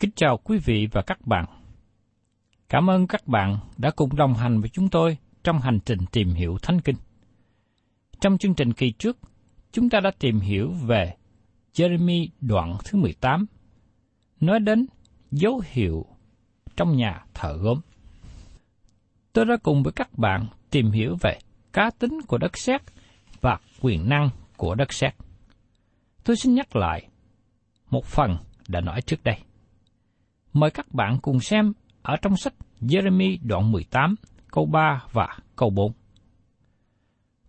Kính chào quý vị và các bạn. Cảm ơn các bạn đã cùng đồng hành với chúng tôi trong hành trình tìm hiểu Thánh Kinh. Trong chương trình kỳ trước, chúng ta đã tìm hiểu về Jeremy đoạn thứ 18, nói đến dấu hiệu trong nhà thờ gốm. Tôi đã cùng với các bạn tìm hiểu về cá tính của đất sét và quyền năng của đất sét. Tôi xin nhắc lại một phần đã nói trước đây. Mời các bạn cùng xem ở trong sách Jeremy đoạn 18, câu 3 và câu 4.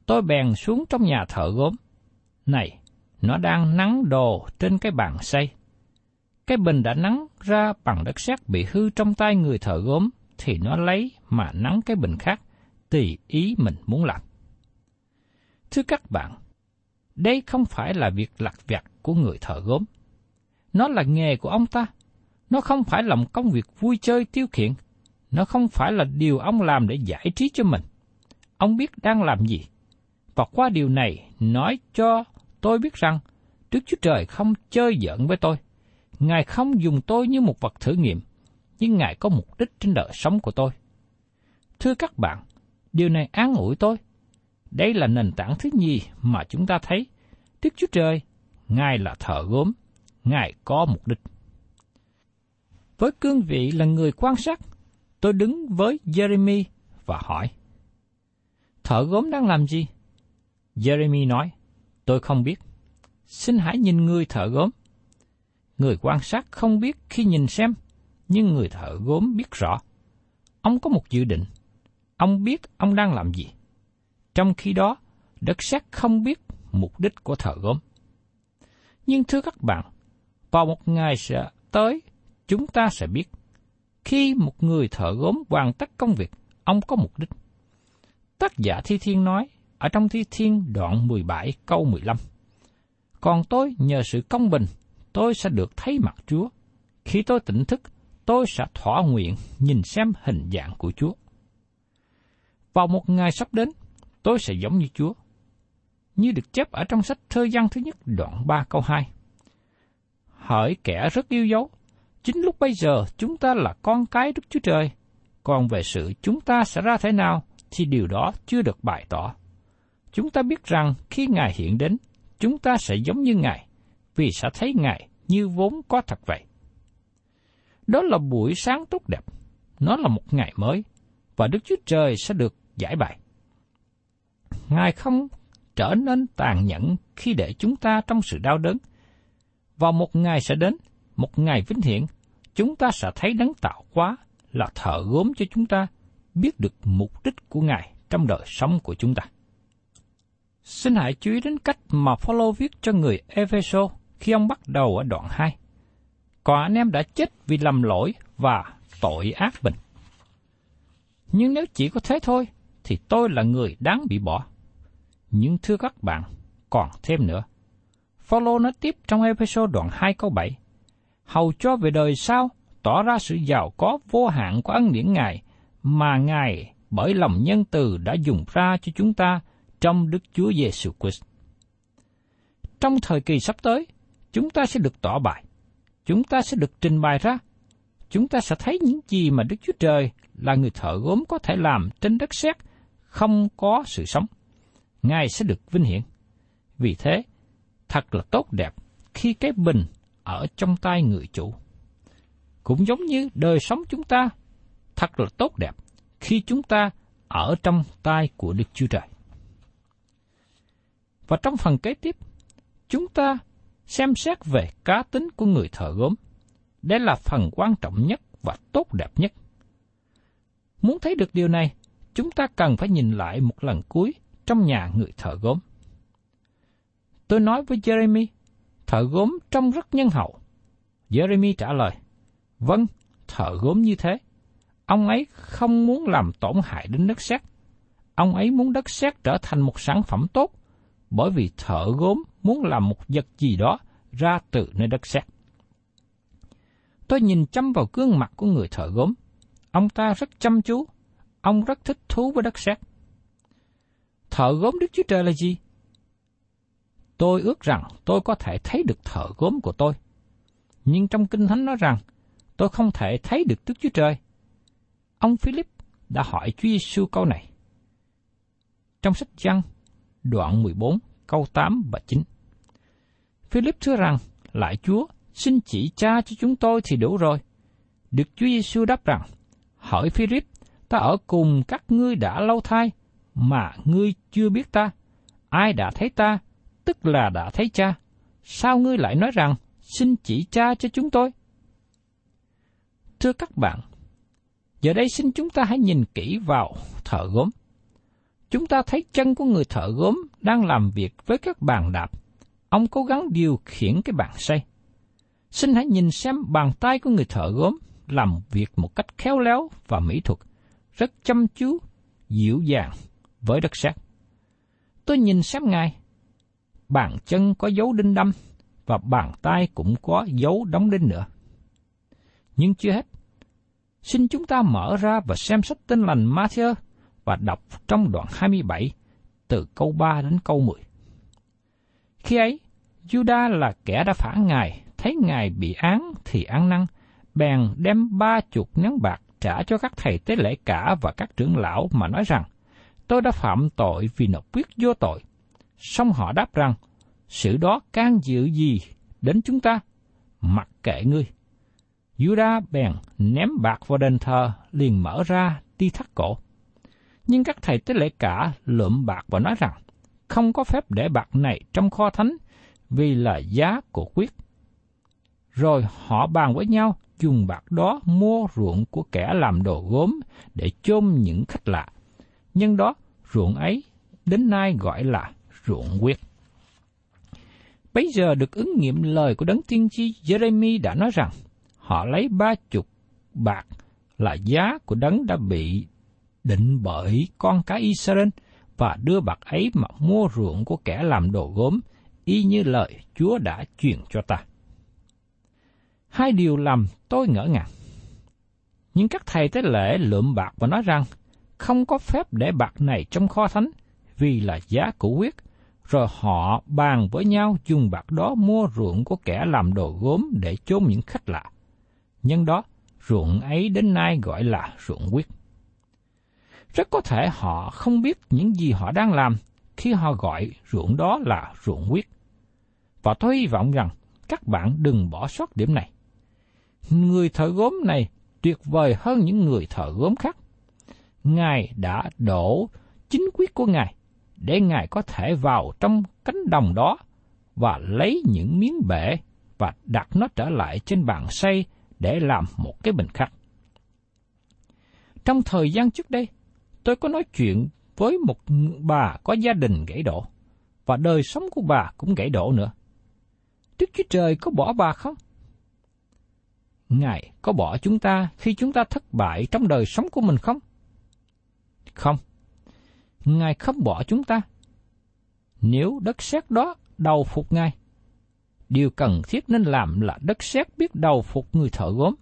Tôi bèn xuống trong nhà thợ gốm. Này, nó đang nắng đồ trên cái bàn xây. Cái bình đã nắng ra bằng đất sét bị hư trong tay người thợ gốm, thì nó lấy mà nắng cái bình khác, tùy ý mình muốn làm. Thưa các bạn, đây không phải là việc lặt vặt của người thợ gốm. Nó là nghề của ông ta. Nó không phải là một công việc vui chơi tiêu khiển. Nó không phải là điều ông làm để giải trí cho mình. Ông biết đang làm gì. Và qua điều này nói cho tôi biết rằng Đức Chúa Trời không chơi giỡn với tôi. Ngài không dùng tôi như một vật thử nghiệm, nhưng Ngài có mục đích trên đời sống của tôi. Thưa các bạn, điều này an ủi tôi. Đây là nền tảng thứ nhì mà chúng ta thấy. Đức Chúa Trời, Ngài là thợ gốm, Ngài có mục đích. Với cương vị là người quan sát, tôi đứng với Jeremy và hỏi. Thợ gốm đang làm gì? Jeremy nói, tôi không biết. Xin hãy nhìn người thợ gốm. Người quan sát không biết khi nhìn xem, nhưng người thợ gốm biết rõ. Ông có một dự định. Ông biết ông đang làm gì. Trong khi đó, đất sét không biết mục đích của thợ gốm. Nhưng thưa các bạn, vào một ngày sẽ tới, chúng ta sẽ biết. Khi một người thợ gốm hoàn tất công việc, ông có mục đích. Tác giả Thi Thiên nói ở trong Thi Thiên đoạn 17 câu 15. Còn tôi nhờ sự công bình, tôi sẽ được thấy mặt Chúa. Khi tôi tỉnh thức, tôi sẽ thỏa nguyện nhìn xem hình dạng của Chúa. Vào một ngày sắp đến, tôi sẽ giống như Chúa. Như được chép ở trong sách thơ văn thứ nhất đoạn 3 câu 2. Hỡi kẻ rất yêu dấu, chính lúc bây giờ chúng ta là con cái Đức Chúa Trời, còn về sự chúng ta sẽ ra thế nào thì điều đó chưa được bày tỏ. Chúng ta biết rằng khi Ngài hiện đến, chúng ta sẽ giống như Ngài, vì sẽ thấy Ngài như vốn có thật vậy. Đó là buổi sáng tốt đẹp. Nó là một ngày mới, và Đức Chúa Trời sẽ được giải bày. Ngài không trở nên tàn nhẫn khi để chúng ta trong sự đau đớn. và một ngày sẽ đến, một ngày vinh hiển, chúng ta sẽ thấy đấng tạo hóa là thợ gốm cho chúng ta biết được mục đích của Ngài trong đời sống của chúng ta. Xin hãy chú ý đến cách mà Phaolô viết cho người Epheso khi ông bắt đầu ở đoạn 2. Còn anh em đã chết vì lầm lỗi và tội ác mình. Nhưng nếu chỉ có thế thôi, thì tôi là người đáng bị bỏ. Nhưng thưa các bạn, còn thêm nữa. Phaolô nói tiếp trong Efeso đoạn 2 câu 7. Hầu cho về đời sau tỏ ra sự giàu có vô hạn của ân điển Ngài mà Ngài bởi lòng nhân từ đã dùng ra cho chúng ta trong Đức Chúa Giêsu Christ. Trong thời kỳ sắp tới, chúng ta sẽ được tỏ bài, chúng ta sẽ được trình bày ra, chúng ta sẽ thấy những gì mà Đức Chúa Trời là người thợ gốm có thể làm trên đất sét không có sự sống. Ngài sẽ được vinh hiển. Vì thế, thật là tốt đẹp khi cái bình ở trong tay người chủ. Cũng giống như đời sống chúng ta, thật là tốt đẹp khi chúng ta ở trong tay của Đức Chúa Trời. Và trong phần kế tiếp, chúng ta xem xét về cá tính của người thợ gốm. Đây là phần quan trọng nhất và tốt đẹp nhất. Muốn thấy được điều này, chúng ta cần phải nhìn lại một lần cuối trong nhà người thợ gốm. Tôi nói với Jeremy, thợ gốm trông rất nhân hậu. Jeremy trả lời, vâng, thợ gốm như thế. Ông ấy không muốn làm tổn hại đến đất sét. Ông ấy muốn đất sét trở thành một sản phẩm tốt, bởi vì thợ gốm muốn làm một vật gì đó ra từ nơi đất sét. Tôi nhìn chăm vào gương mặt của người thợ gốm. Ông ta rất chăm chú, ông rất thích thú với đất sét. Thợ gốm Đức Chúa Trời là gì? Tôi ước rằng tôi có thể thấy được thợ gốm của tôi. Nhưng trong Kinh Thánh nói rằng, tôi không thể thấy được Đức Chúa Trời. Ông Philip đã hỏi Chúa Giêsu câu này. Trong sách Giăng, đoạn 14, câu 8 và 9. Philip thưa rằng, lại Chúa, xin chỉ cha cho chúng tôi thì đủ rồi. Được Chúa Giêsu đáp rằng, hỏi Philip, ta ở cùng các ngươi đã lâu thai, mà ngươi chưa biết ta. Ai đã thấy ta, tức là đã thấy cha. Sao ngươi lại nói rằng, xin chỉ cha cho chúng tôi? Thưa các bạn, giờ đây xin chúng ta hãy nhìn kỹ vào thợ gốm. Chúng ta thấy chân của người thợ gốm đang làm việc với các bàn đạp. Ông cố gắng điều khiển cái bàn xây. Xin hãy nhìn xem bàn tay của người thợ gốm làm việc một cách khéo léo và mỹ thuật, rất chăm chú, dịu dàng với đất sét. Tôi nhìn xem Ngài, bàn chân có dấu đinh đâm và bàn tay cũng có dấu đóng đinh nữa. Nhưng chưa hết. Xin chúng ta mở ra và xem sách tinh lành Matthew và đọc trong đoạn 27 từ câu 3 đến câu 10. Khi ấy, Judah là kẻ đã phản Ngài, thấy Ngài bị án thì ăn năn, bèn đem ba chục nén bạc trả cho các thầy tế lễ cả và các trưởng lão mà nói rằng, tôi đã phạm tội vì nộp quyết vô tội. Xong họ đáp rằng, sự đó can dự gì đến chúng ta? Mặc kệ ngươi. Judah bèn ném bạc vào đền thờ, liền mở ra đi thắt cổ. Nhưng các thầy tế lễ cả lượm bạc và nói rằng, không có phép để bạc này trong kho thánh, vì là giá của quyết. Rồi họ bàn với nhau dùng bạc đó mua ruộng của kẻ làm đồ gốm để chôn những khách lạ nhân đó ruộng ấy đến nay gọi là ruộng quyết. Bây giờ được ứng nghiệm lời của đấng tiên tri Jeremy đã nói rằng họ lấy ba chục bạc là giá của đấng đã bị định bởi con cái Israel và đưa bạc ấy mà mua ruộng của kẻ làm đồ gốm y như lời Chúa đã truyền cho ta. Hai điều làm tôi ngỡ ngàng. Nhưng các thầy tế lễ lượm bạc và nói rằng không có phép để bạc này trong kho thánh vì là giá của quyết, rồi họ bàn với nhau dùng bạc đó mua ruộng của kẻ làm đồ gốm để chôn những khách lạ. Nhân đó, ruộng ấy đến nay gọi là ruộng quyết. Rất có thể họ không biết những gì họ đang làm khi họ gọi ruộng đó là ruộng quyết. Và tôi hy vọng rằng các bạn đừng bỏ sót điểm này. người thợ gốm này tuyệt vời hơn những người thợ gốm khác. Ngài đã đổ chính quyết của Ngài để Ngài có thể vào trong cánh đồng đó và lấy những miếng bể và đặt nó trở lại trên bàn xây để làm một cái bình khác. Trong thời gian trước đây, tôi có nói chuyện với một bà có gia đình gãy đổ, và đời sống của bà cũng gãy đổ nữa. Đức Chúa Trời có bỏ bà không? Ngài có bỏ chúng ta khi chúng ta thất bại trong đời sống của mình không? Không. Ngài không bỏ chúng ta. Nếu đất sét đó đầu phục Ngài, điều cần thiết nên làm là đất sét biết đầu phục người thợ gốm.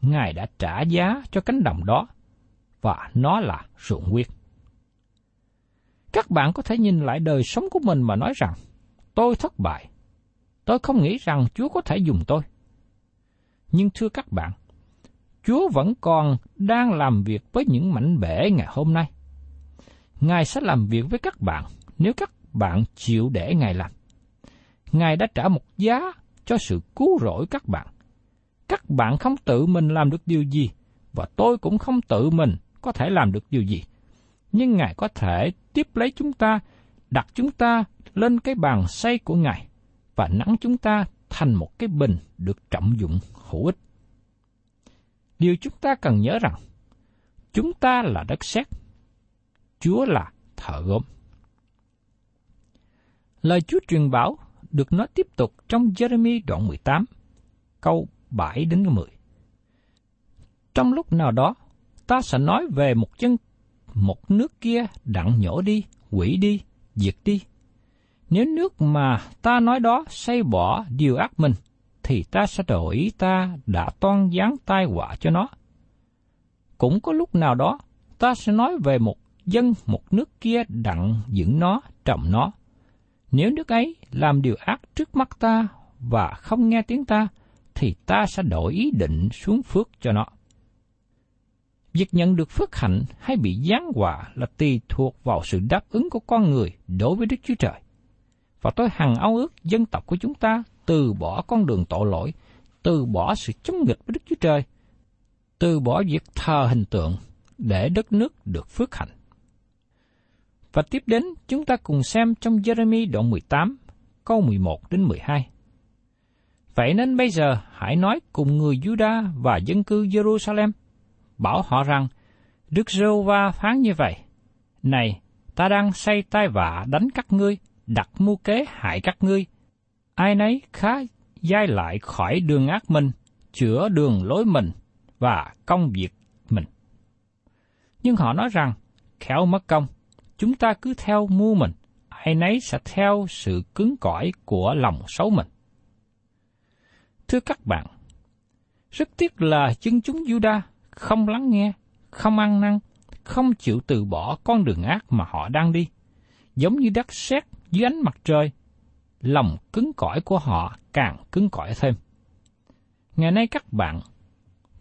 Ngài đã trả giá cho cánh đồng đó, và nó là ruộng quyết. Các bạn có thể nhìn lại đời sống của mình mà nói rằng, tôi thất bại. Tôi không nghĩ rằng Chúa có thể dùng tôi. Nhưng thưa các bạn, Chúa vẫn còn đang làm việc với những mảnh bể ngày hôm nay. Ngài sẽ làm việc với các bạn nếu các bạn chịu để Ngài làm. Ngài đã trả một giá cho sự cứu rỗi các bạn. Các bạn không tự mình làm được điều gì, và tôi cũng không tự mình có thể làm được điều gì. Nhưng Ngài có thể tiếp lấy chúng ta, đặt chúng ta lên cái bàn xây của Ngài, và nắng chúng ta thành một cái bình được trọng dụng hữu ích. Điều chúng ta cần nhớ rằng, chúng ta là đất sét, Chúa là thợ gốm. Lời Chúa truyền bảo được nói tiếp tục trong Jeremy đoạn 18, câu 7 đến 10. Trong lúc nào đó, ta sẽ nói về một chân một nước kia đặng nhổ đi, quỷ đi, diệt đi. Nếu nước mà ta nói đó xây bỏ điều ác mình, thì ta sẽ đổi ý ta đã toan giáng tai họa cho nó. Cũng có lúc nào đó, ta sẽ nói về một dân một nước kia đặng dưỡng nó, trồng nó. Nếu nước ấy làm điều ác trước mắt ta và không nghe tiếng ta, thì ta sẽ đổi ý định xuống phước cho nó. Việc nhận được phước hạnh hay bị giáng họa là tùy thuộc vào sự đáp ứng của con người đối với Đức Chúa Trời. Và tôi hằng ao ước dân tộc của chúng ta từ bỏ con đường tội lỗi, từ bỏ sự chống nghịch với Đức Chúa Trời, từ bỏ việc thờ hình tượng để đất nước được phước hạnh. Và tiếp đến chúng ta cùng xem trong Jeremy đoạn 18, câu 11 đến 12. Vậy nên bây giờ hãy nói cùng người Juda và dân cư Jerusalem, bảo họ rằng, Đức giê va phán như vậy, Này, ta đang say tai vạ đánh các ngươi, đặt mưu kế hại các ngươi. Ai nấy khá dai lại khỏi đường ác mình, chữa đường lối mình và công việc mình. Nhưng họ nói rằng, khéo mất công, chúng ta cứ theo mua mình, ai nấy sẽ theo sự cứng cỏi của lòng xấu mình. Thưa các bạn, rất tiếc là dân chúng Juda không lắng nghe, không ăn năn, không chịu từ bỏ con đường ác mà họ đang đi. Giống như đất sét dưới ánh mặt trời, lòng cứng cỏi của họ càng cứng cỏi thêm. Ngày nay các bạn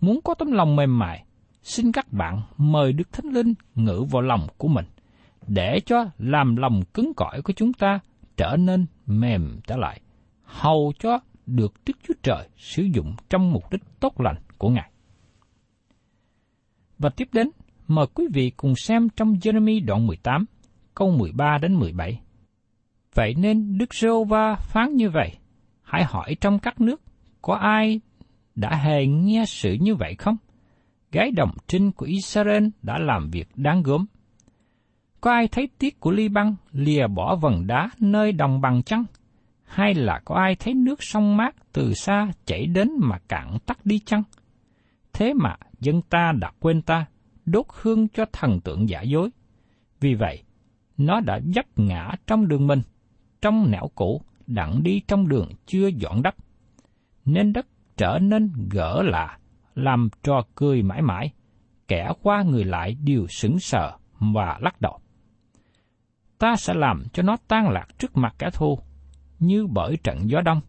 muốn có tấm lòng mềm mại, xin các bạn mời Đức Thánh Linh ngự vào lòng của mình, để cho làm lòng cứng cỏi của chúng ta trở nên mềm trở lại, hầu cho được Đức Chúa Trời sử dụng trong mục đích tốt lành của Ngài. Và tiếp đến, mời quý vị cùng xem trong Jeremy đoạn 18, câu 13 đến 17. Vậy nên Đức giê va phán như vậy, hãy hỏi trong các nước, có ai đã hề nghe sự như vậy không? Gái đồng trinh của Israel đã làm việc đáng gớm. Có ai thấy tiết của ly băng lìa bỏ vần đá nơi đồng bằng chăng? Hay là có ai thấy nước sông mát từ xa chảy đến mà cạn tắt đi chăng? Thế mà dân ta đã quên ta, đốt hương cho thần tượng giả dối. Vì vậy, nó đã dấp ngã trong đường mình, trong nẻo cũ, đặng đi trong đường chưa dọn đất. Nên đất trở nên gỡ lạ, làm trò cười mãi mãi, kẻ qua người lại đều sững sờ và lắc đầu. Ta sẽ làm cho nó tan lạc trước mặt kẻ thù, như bởi trận gió đông,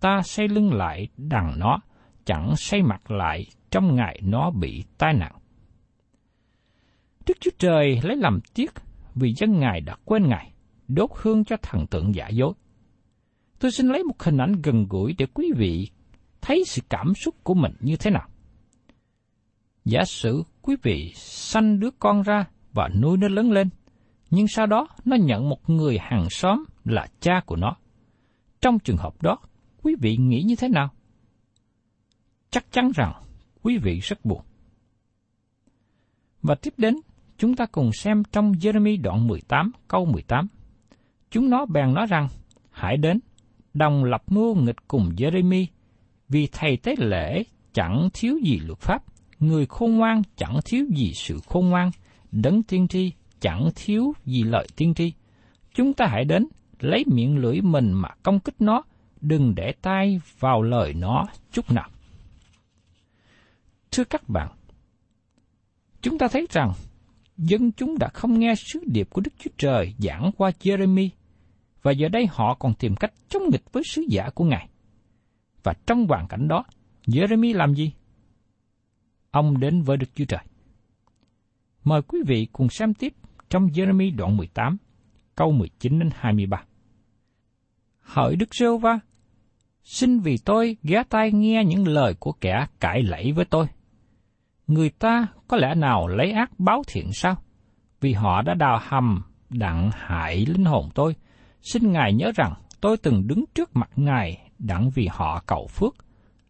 ta xây lưng lại đằng nó, chẳng xây mặt lại trong ngày nó bị tai nạn. Đức Chúa Trời lấy làm tiếc vì dân Ngài đã quên Ngài, đốt hương cho thần tượng giả dối. Tôi xin lấy một hình ảnh gần gũi để quý vị thấy sự cảm xúc của mình như thế nào. Giả sử quý vị sanh đứa con ra và nuôi nó lớn lên, nhưng sau đó nó nhận một người hàng xóm là cha của nó. Trong trường hợp đó, quý vị nghĩ như thế nào? Chắc chắn rằng quý vị rất buồn. Và tiếp đến, chúng ta cùng xem trong Jeremy đoạn 18 câu 18. Chúng nó bèn nói rằng, hãy đến, đồng lập mưu nghịch cùng Jeremy, vì thầy tế lễ chẳng thiếu gì luật pháp, người khôn ngoan chẳng thiếu gì sự khôn ngoan, đấng tiên tri chẳng thiếu gì lợi tiên tri. Chúng ta hãy đến, lấy miệng lưỡi mình mà công kích nó, đừng để tay vào lời nó chút nào. Thưa các bạn, chúng ta thấy rằng dân chúng đã không nghe sứ điệp của Đức Chúa Trời giảng qua Jeremy, và giờ đây họ còn tìm cách chống nghịch với sứ giả của Ngài. Và trong hoàn cảnh đó, Jeremy làm gì? Ông đến với Đức Chúa Trời. Mời quý vị cùng xem tiếp trong Jeremy đoạn 18, câu 19 đến 23. Hỡi Đức giê va xin vì tôi ghé tai nghe những lời của kẻ cãi lẫy với tôi. Người ta có lẽ nào lấy ác báo thiện sao? Vì họ đã đào hầm đặng hại linh hồn tôi. Xin Ngài nhớ rằng tôi từng đứng trước mặt Ngài đặng vì họ cầu phước,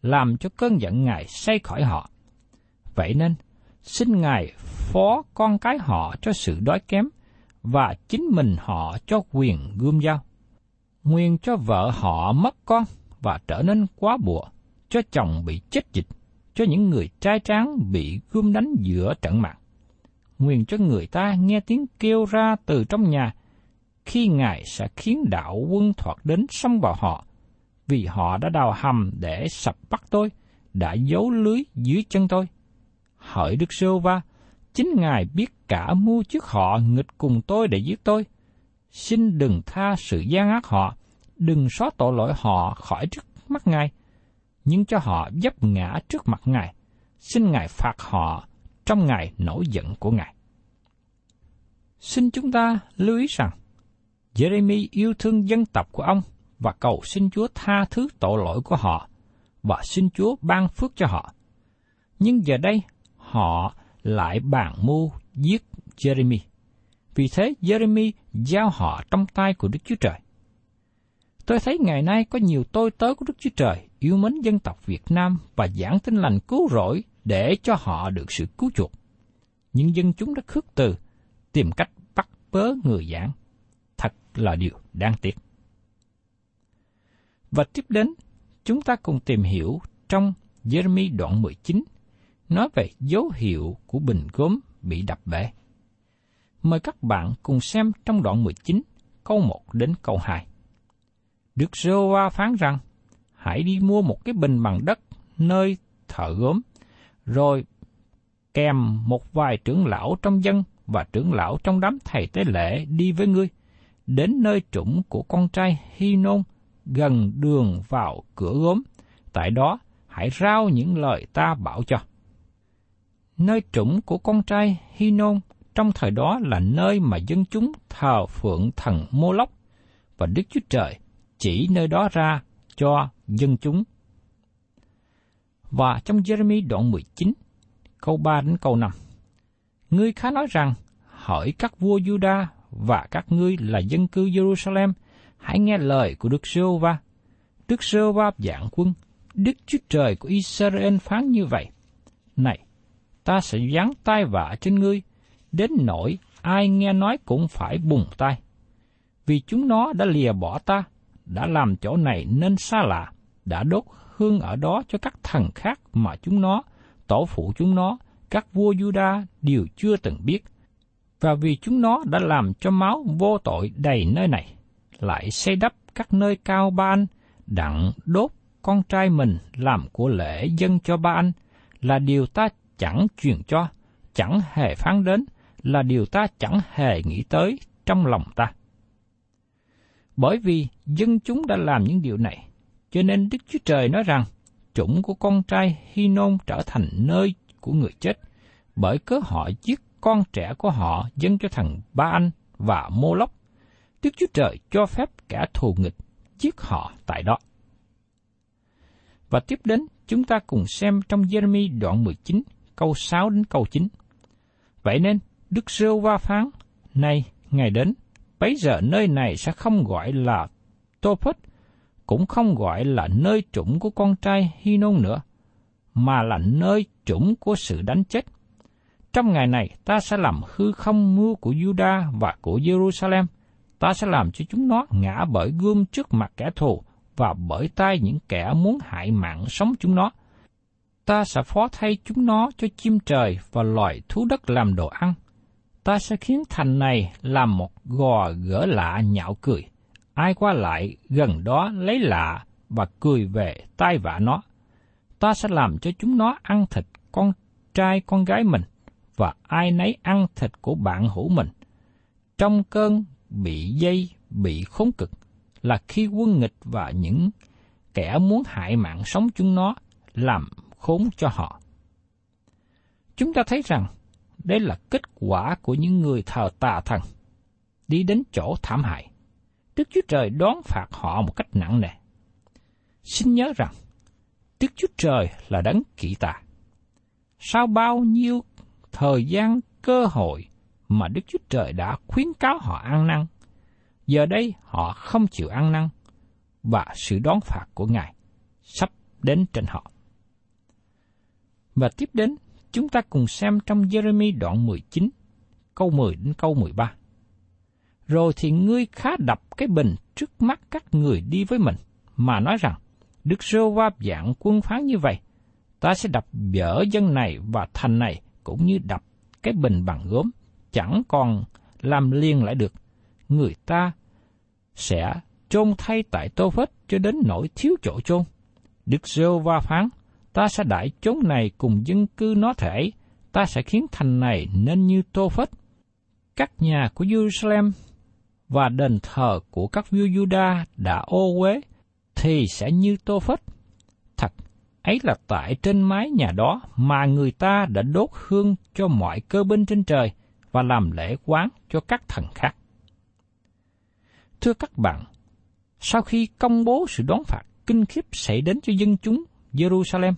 làm cho cơn giận Ngài say khỏi họ. Vậy nên, xin Ngài phó con cái họ cho sự đói kém, và chính mình họ cho quyền gươm dao. Nguyên cho vợ họ mất con và trở nên quá bùa, cho chồng bị chết dịch, cho những người trai tráng bị gươm đánh giữa trận mạng. Nguyên cho người ta nghe tiếng kêu ra từ trong nhà, khi Ngài sẽ khiến đạo quân thoạt đến xông vào họ, vì họ đã đào hầm để sập bắt tôi, đã giấu lưới dưới chân tôi. Hỡi Đức Sô Va, chính Ngài biết cả mưu trước họ nghịch cùng tôi để giết tôi. Xin đừng tha sự gian ác họ, đừng xóa tội lỗi họ khỏi trước mắt Ngài, nhưng cho họ dấp ngã trước mặt Ngài. Xin Ngài phạt họ trong ngày nổi giận của Ngài. Xin chúng ta lưu ý rằng, Jeremy yêu thương dân tộc của ông và cầu xin Chúa tha thứ tội lỗi của họ và xin Chúa ban phước cho họ. Nhưng giờ đây, họ lại bàn mưu giết Jeremy. Vì thế, Jeremy giao họ trong tay của Đức Chúa Trời. Tôi thấy ngày nay có nhiều tôi tớ của Đức Chúa Trời yêu mến dân tộc Việt Nam và giảng tin lành cứu rỗi để cho họ được sự cứu chuộc. Nhưng dân chúng đã khước từ, tìm cách bắt bớ người giảng. Thật là điều đáng tiếc. Và tiếp đến, chúng ta cùng tìm hiểu trong Jeremy đoạn 19, nói về dấu hiệu của bình gốm bị đập bể. Mời các bạn cùng xem trong đoạn 19, câu 1 đến câu 2. Đức giê va phán rằng, hãy đi mua một cái bình bằng đất nơi thợ gốm, rồi kèm một vài trưởng lão trong dân và trưởng lão trong đám thầy tế lễ đi với ngươi, đến nơi trũng của con trai Hy Nôn, gần đường vào cửa gốm. Tại đó, hãy rao những lời ta bảo cho. Nơi trũng của con trai Hinon trong thời đó là nơi mà dân chúng thờ phượng thần Mô Lốc, và Đức Chúa Trời chỉ nơi đó ra cho dân chúng. Và trong Jeremy đoạn 19, câu 3 đến câu 5, Ngươi khá nói rằng, hỏi các vua Juda và các ngươi là dân cư Jerusalem, hãy nghe lời của Đức giê va Đức giê va dạng quân, Đức Chúa Trời của Israel phán như vậy. Này, ta sẽ giáng tai vạ trên ngươi, đến nỗi ai nghe nói cũng phải bùng tai. Vì chúng nó đã lìa bỏ ta, đã làm chỗ này nên xa lạ, đã đốt hương ở đó cho các thần khác mà chúng nó, tổ phụ chúng nó, các vua Juda đều chưa từng biết. Và vì chúng nó đã làm cho máu vô tội đầy nơi này, lại xây đắp các nơi cao ban đặng đốt con trai mình làm của lễ dân cho ba anh, là điều ta chẳng truyền cho, chẳng hề phán đến, là điều ta chẳng hề nghĩ tới trong lòng ta. Bởi vì dân chúng đã làm những điều này, cho nên Đức Chúa Trời nói rằng, chủng của con trai Hy Nôn trở thành nơi của người chết, bởi cớ họ giết con trẻ của họ dâng cho thằng Ba Anh và Mô Lốc. Đức Chúa Trời cho phép cả thù nghịch giết họ tại đó. Và tiếp đến, chúng ta cùng xem trong Jeremy đoạn 19, câu 6 đến câu 9. Vậy nên, Đức Rêu Va phán, Này, ngày đến, bấy giờ nơi này sẽ không gọi là Topheth, cũng không gọi là nơi trũng của con trai Hy Nôn nữa, mà là nơi trũng của sự đánh chết. Trong ngày này, ta sẽ làm hư không mưa của Juda và của Jerusalem. Ta sẽ làm cho chúng nó ngã bởi gươm trước mặt kẻ thù và bởi tay những kẻ muốn hại mạng sống chúng nó. Ta sẽ phó thay chúng nó cho chim trời và loài thú đất làm đồ ăn. Ta sẽ khiến thành này làm một gò gỡ lạ nhạo cười. Ai qua lại gần đó lấy lạ và cười về tai vạ nó. Ta sẽ làm cho chúng nó ăn thịt con trai con gái mình và ai nấy ăn thịt của bạn hữu mình. Trong cơn bị dây, bị khốn cực, là khi quân nghịch và những kẻ muốn hại mạng sống chúng nó làm khốn cho họ. Chúng ta thấy rằng đây là kết quả của những người thờ tà thần đi đến chỗ thảm hại. Đức Chúa Trời đón phạt họ một cách nặng nề. Xin nhớ rằng, Đức Chúa Trời là đấng kỵ tà. Sau bao nhiêu thời gian cơ hội mà Đức Chúa Trời đã khuyến cáo họ ăn năn, giờ đây họ không chịu ăn năn và sự đón phạt của Ngài sắp đến trên họ. Và tiếp đến, chúng ta cùng xem trong Jeremy đoạn 19, câu 10 đến câu 13. Rồi thì ngươi khá đập cái bình trước mắt các người đi với mình, mà nói rằng, Đức Rô Va dạng quân phán như vậy, ta sẽ đập dở dân này và thành này cũng như đập cái bình bằng gốm, chẳng còn làm liên lại được. Người ta sẽ chôn thay tại tô phết cho đến nỗi thiếu chỗ chôn. Đức Rêu Va phán, ta sẽ đại chốn này cùng dân cư nó thể, ta sẽ khiến thành này nên như tô phết. Các nhà của Jerusalem và đền thờ của các vua Juda đã ô uế, thì sẽ như tô phết. Thật, ấy là tại trên mái nhà đó mà người ta đã đốt hương cho mọi cơ binh trên trời và làm lễ quán cho các thần khác. Thưa các bạn, sau khi công bố sự đón phạt kinh khiếp xảy đến cho dân chúng Jerusalem,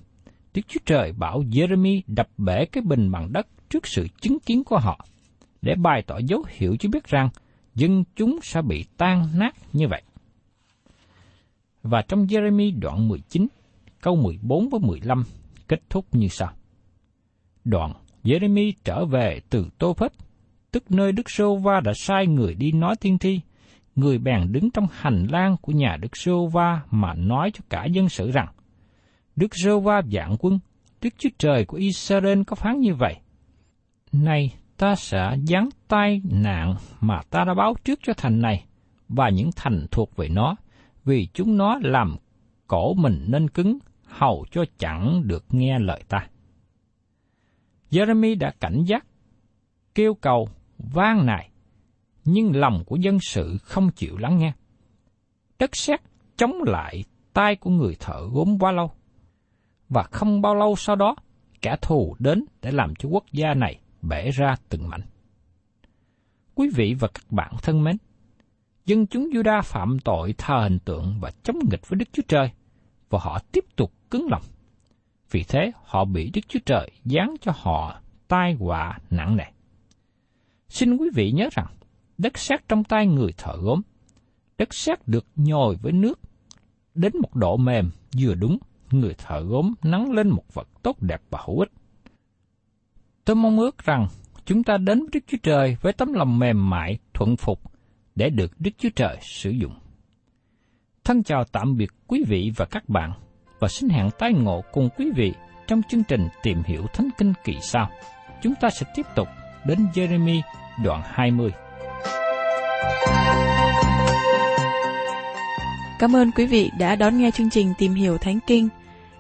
Đức Chúa Trời bảo Jeremy đập bể cái bình bằng đất trước sự chứng kiến của họ, để bày tỏ dấu hiệu cho biết rằng dân chúng sẽ bị tan nát như vậy. Và trong Jeremy đoạn 19, câu 14 với 15 kết thúc như sau. Đoạn, Jeremy trở về từ Tô Phết, tức nơi Đức Sô Va đã sai người đi nói tiên thi, người bèn đứng trong hành lang của nhà Đức Sô Va mà nói cho cả dân sự rằng, Đức Sô Va dạng quân, Đức Chúa Trời của Israel có phán như vậy. Này, ta sẽ giáng tai nạn mà ta đã báo trước cho thành này, và những thành thuộc về nó, vì chúng nó làm cổ mình nên cứng, hầu cho chẳng được nghe lời ta. Jeremy đã cảnh giác, kêu cầu, vang nài, nhưng lòng của dân sự không chịu lắng nghe. Đất sét chống lại tay của người thợ gốm quá lâu. Và không bao lâu sau đó, kẻ thù đến để làm cho quốc gia này bể ra từng mảnh. Quý vị và các bạn thân mến, dân chúng Juda phạm tội thờ hình tượng và chống nghịch với Đức Chúa Trời, và họ tiếp tục cứng lòng. Vì thế, họ bị Đức Chúa Trời giáng cho họ tai họa nặng nề. Xin quý vị nhớ rằng, đất sét trong tay người thợ gốm, đất sét được nhồi với nước đến một độ mềm vừa đúng, người thợ gốm nắng lên một vật tốt đẹp và hữu ích. Tôi mong ước rằng chúng ta đến với Đức Chúa Trời với tấm lòng mềm mại, thuận phục để được Đức Chúa Trời sử dụng. Thân chào tạm biệt quý vị và các bạn và xin hẹn tái ngộ cùng quý vị trong chương trình tìm hiểu Thánh Kinh kỳ sau. Chúng ta sẽ tiếp tục đến Jeremy đoạn 20. Cảm ơn quý vị đã đón nghe chương trình Tìm hiểu Thánh Kinh.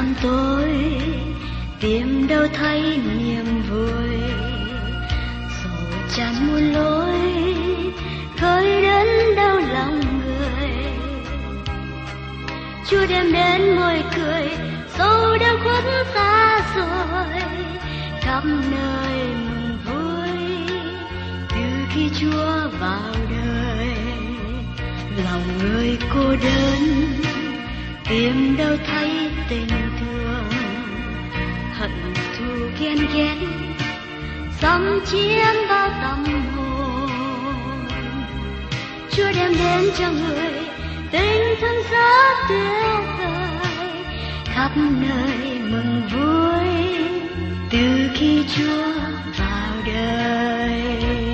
tăm tôi, tìm đâu thấy niềm vui. Dù chẳng muôn lối, khơi đến đau lòng người. Chúa đem đến môi cười, dù đã khuất xa rồi khắp nơi mừng vui từ khi chúa vào đời. Lòng người cô đơn, tìm đâu thấy tình hận thù ghen ghét xâm chiếm bao tâm hồn. Chúa đem đến cho người tình thương rất tuyệt vời, khắp nơi mừng vui từ khi chúa vào đời.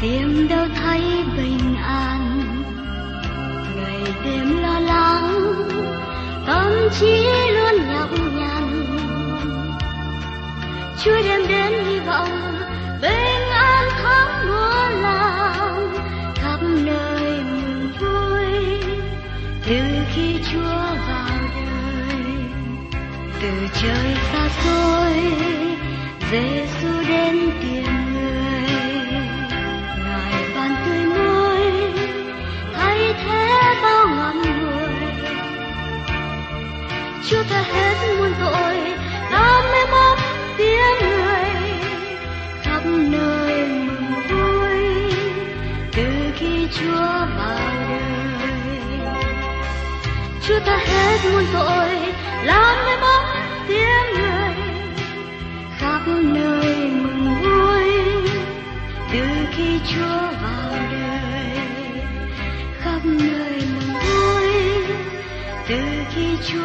Tìm đâu thấy bình an, ngày đêm lo lắng, tâm trí luôn nhọc nhằn. Chúa đem đến hy vọng, bình an khắp mưa làng khắp nơi mừng vui, từ khi chúa vào đời. Từ trời xa xôi Giêsu đến tìm con người. Chúa tha hết muôn tội làm mê mốc tiếng người. Khắp nơi mừng vui, từ khi chúa vào đời. Chúa tha hết muôn tội làm mê mốc tiếng người. Khắp nơi mừng vui, từ khi chúa khi